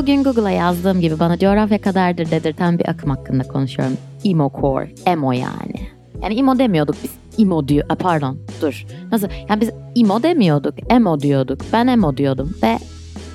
Bugün Google'a yazdığım gibi bana coğrafya kadardır dedirten bir akım hakkında konuşuyorum. Emo core, emo yani. Yani emo demiyorduk biz. Emo diyor. A, pardon dur. Nasıl? Yani biz emo demiyorduk. Emo diyorduk. Ben emo diyordum. Ve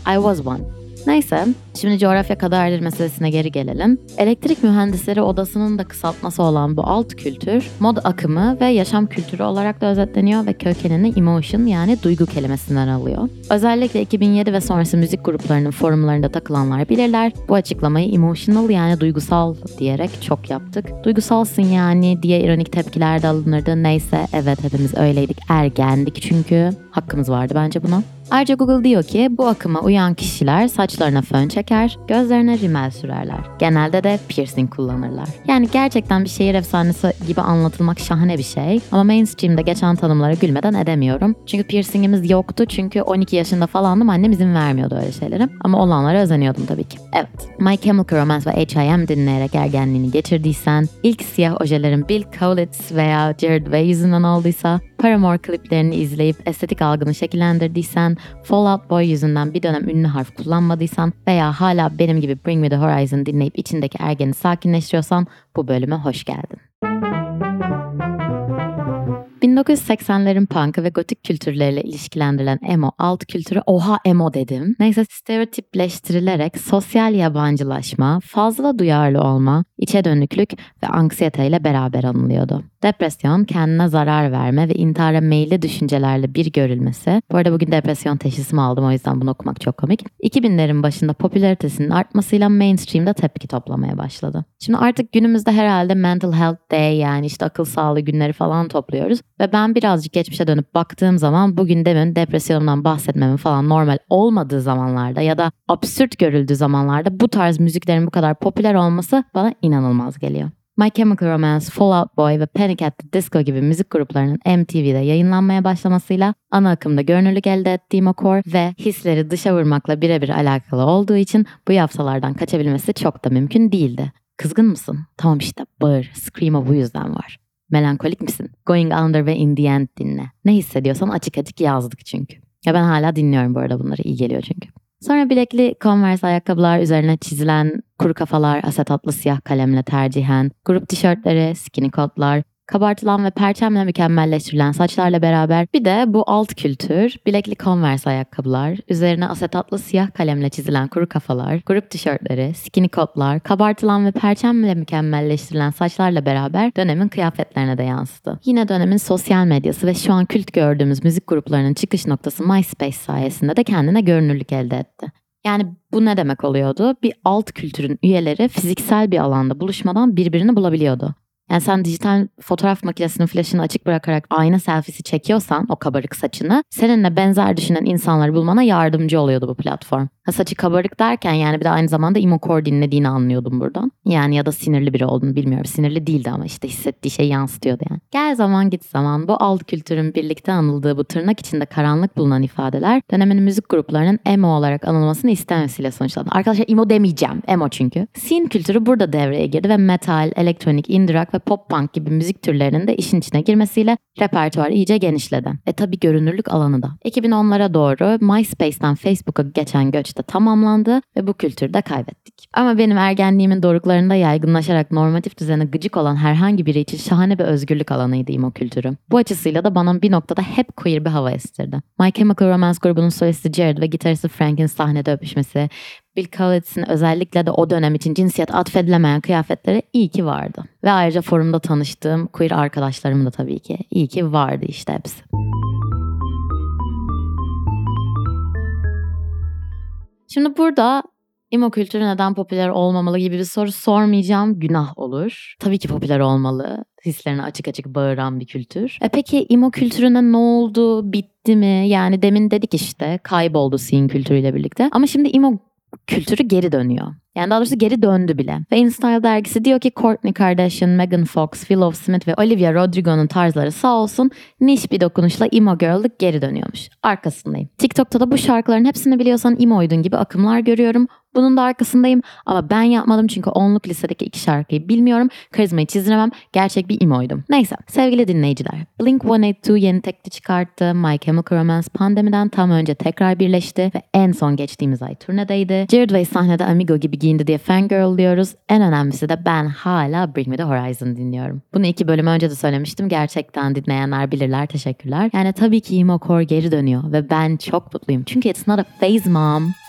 I was one. Neyse, şimdi coğrafya kadardır meselesine geri gelelim. Elektrik mühendisleri odasının da kısaltması olan bu alt kültür, mod akımı ve yaşam kültürü olarak da özetleniyor ve kökenini emotion yani duygu kelimesinden alıyor. Özellikle 2007 ve sonrası müzik gruplarının forumlarında takılanlar bilirler. Bu açıklamayı emotional yani duygusal diyerek çok yaptık. Duygusalsın yani diye ironik tepkiler de alınırdı. Neyse evet hepimiz öyleydik. Ergendik çünkü. Hakkımız vardı bence buna. Ayrıca Google diyor ki bu akıma uyan kişiler saçlarına fön çeker, gözlerine rimel sürerler. Genelde de piercing kullanırlar. Yani gerçekten bir şehir efsanesi gibi anlatılmak şahane bir şey ama mainstream'de geçen tanımlara gülmeden edemiyorum. Çünkü piercingimiz yoktu çünkü 12 yaşında falandım annem izin vermiyordu öyle şeylere. Ama olanlara özeniyordum tabii ki. Evet, My Chemical Romance ve H.I.M. dinleyerek ergenliğini geçirdiysen, ilk siyah ojelerin Bill Kaulitz veya Jared Way yüzünden olduysa, Paramore kliplerini izleyip estetik algını şekillendirdiysen, Fall Out Boy yüzünden bir dönem ünlü harf kullanmadıysan veya hala benim gibi Bring Me The Horizon dinleyip içindeki ergeni sakinleştiriyorsan bu bölüme hoş geldin. 1980'lerin punk'ı ve gotik kültürleriyle ilişkilendirilen emo alt kültürü oha emo dedim. Neyse stereotipleştirilerek sosyal yabancılaşma, fazla duyarlı olma, içe dönüklük ve anksiyeteyle beraber anılıyordu. Depresyon, kendine zarar verme ve intihara meyilli düşüncelerle bir görülmesi. Bu arada bugün depresyon teşhisimi aldım o yüzden bunu okumak çok komik. 2000'lerin başında popülaritesinin artmasıyla mainstream'de tepki toplamaya başladı. Şimdi artık günümüzde herhalde mental health day yani işte akıl sağlığı günleri falan topluyoruz. Ve ben birazcık geçmişe dönüp baktığım zaman bugün demin depresyonumdan bahsetmemin falan normal olmadığı zamanlarda ya da absürt görüldüğü zamanlarda bu tarz müziklerin bu kadar popüler olması bana inanılmaz geliyor. My Chemical Romance, Fall Out Boy ve Panic at the Disco gibi müzik gruplarının MTV'de yayınlanmaya başlamasıyla ana akımda görünürlük elde ettiğim core ve hisleri dışa vurmakla birebir alakalı olduğu için bu yapsalardan kaçabilmesi çok da mümkün değildi. Kızgın mısın? Tamam işte bağır, scream'o bu yüzden var. Melankolik misin? Going Under ve In The End dinle. Ne hissediyorsan açık açık yazdık çünkü. Ya ben hala dinliyorum bu arada bunları iyi geliyor çünkü. Sonra bilekli Converse ayakkabılar üzerine çizilen kuru kafalar asetatlı siyah kalemle tercihen, grup tişörtleri, skinny kotlar, kabartılan ve perçemle mükemmelleştirilen saçlarla beraber bir de bu alt kültür, bilekli Converse ayakkabılar, üzerine asetatlı siyah kalemle çizilen kuru kafalar, grup tişörtleri, skinny kotlar, kabartılan ve perçemle mükemmelleştirilen saçlarla beraber dönemin kıyafetlerine de yansıdı. Yine dönemin sosyal medyası ve şu an kült gördüğümüz müzik gruplarının çıkış noktası MySpace sayesinde de kendine görünürlük elde etti. Yani bu ne demek oluyordu? Bir alt kültürün üyeleri fiziksel bir alanda buluşmadan birbirini bulabiliyordu. Yani sen dijital fotoğraf makinesinin flaşını açık bırakarak ayna selfiesi çekiyorsan o kabarık saçını seninle benzer düşünen insanları bulmana yardımcı oluyordu bu platform. Ha, saçı kabarık derken yani bir de aynı zamanda imocore dinlediğini anlıyordum buradan. Yani ya da sinirli biri olduğunu bilmiyorum. Sinirli değildi ama işte hissettiği şey yansıtıyordu yani. Gel zaman git zaman bu alt kültürün birlikte anıldığı bu tırnak içinde karanlık bulunan ifadeler dönemin müzik gruplarının emo olarak anılmasını istemesiyle sonuçlandı. Arkadaşlar emo demeyeceğim. Emo çünkü. Scene kültürü burada devreye girdi ve metal, elektronik, indie rock ve pop punk gibi müzik türlerinin de işin içine girmesiyle repertuar iyice genişledi. E tabi görünürlük alanı da. 2010'lara doğru MySpace'ten Facebook'a geçen göç de tamamlandı ve bu kültürü de kaybettik. Ama benim ergenliğimin doruklarında yaygınlaşarak normatif düzene gıcık olan herhangi biri için şahane bir özgürlük alanıydı imo kültürü. Bu açısıyla da bana bir noktada hep queer bir hava estirdi. My Chemical Romance grubunun solisti Jared ve gitaristi Frank'in sahnede öpüşmesi, Bill Kaulitz'in özellikle de o dönem için cinsiyet atfedilemeyen kıyafetleri iyi ki vardı. Ve ayrıca forumda tanıştığım queer arkadaşlarım da tabii ki iyi ki vardı işte hepsi. Şimdi burada imo kültürü neden popüler olmamalı gibi bir soru sormayacağım. Günah olur. Tabii ki popüler olmalı. Hislerini açık açık bağıran bir kültür. E peki imo kültürüne ne oldu? Bitti mi? Yani demin dedik işte kayboldu scene kültürüyle birlikte. Ama şimdi imo kültürü geri dönüyor. Yani daha doğrusu geri döndü bile. Ve InStyle dergisi diyor ki Kourtney Kardashian, Megan Fox, Willow Smith ve Olivia Rodrigo'nun tarzları sağ olsun niş bir dokunuşla emo girl'lık geri dönüyormuş. Arkasındayım. TikTok'ta da bu şarkıların hepsini biliyorsan emoydun gibi akımlar görüyorum. Bunun da arkasındayım ama ben yapmadım çünkü onluk lisedeki iki şarkıyı bilmiyorum. Karizmayı çizdiremem. Gerçek bir imoydum. Neyse sevgili dinleyiciler. Blink-182 yeni tekli çıkarttı. My Chemical Romance pandemiden tam önce tekrar birleşti ve en son geçtiğimiz ay turnedeydi. Jared Way sahnede Amigo gibi giyindi diye fangirl diyoruz. En önemlisi de ben hala Bring Me The Horizon dinliyorum. Bunu iki bölüm önce de söylemiştim. Gerçekten dinleyenler bilirler. Teşekkürler. Yani tabii ki emo core geri dönüyor ve ben çok mutluyum. Çünkü it's not a phase mom.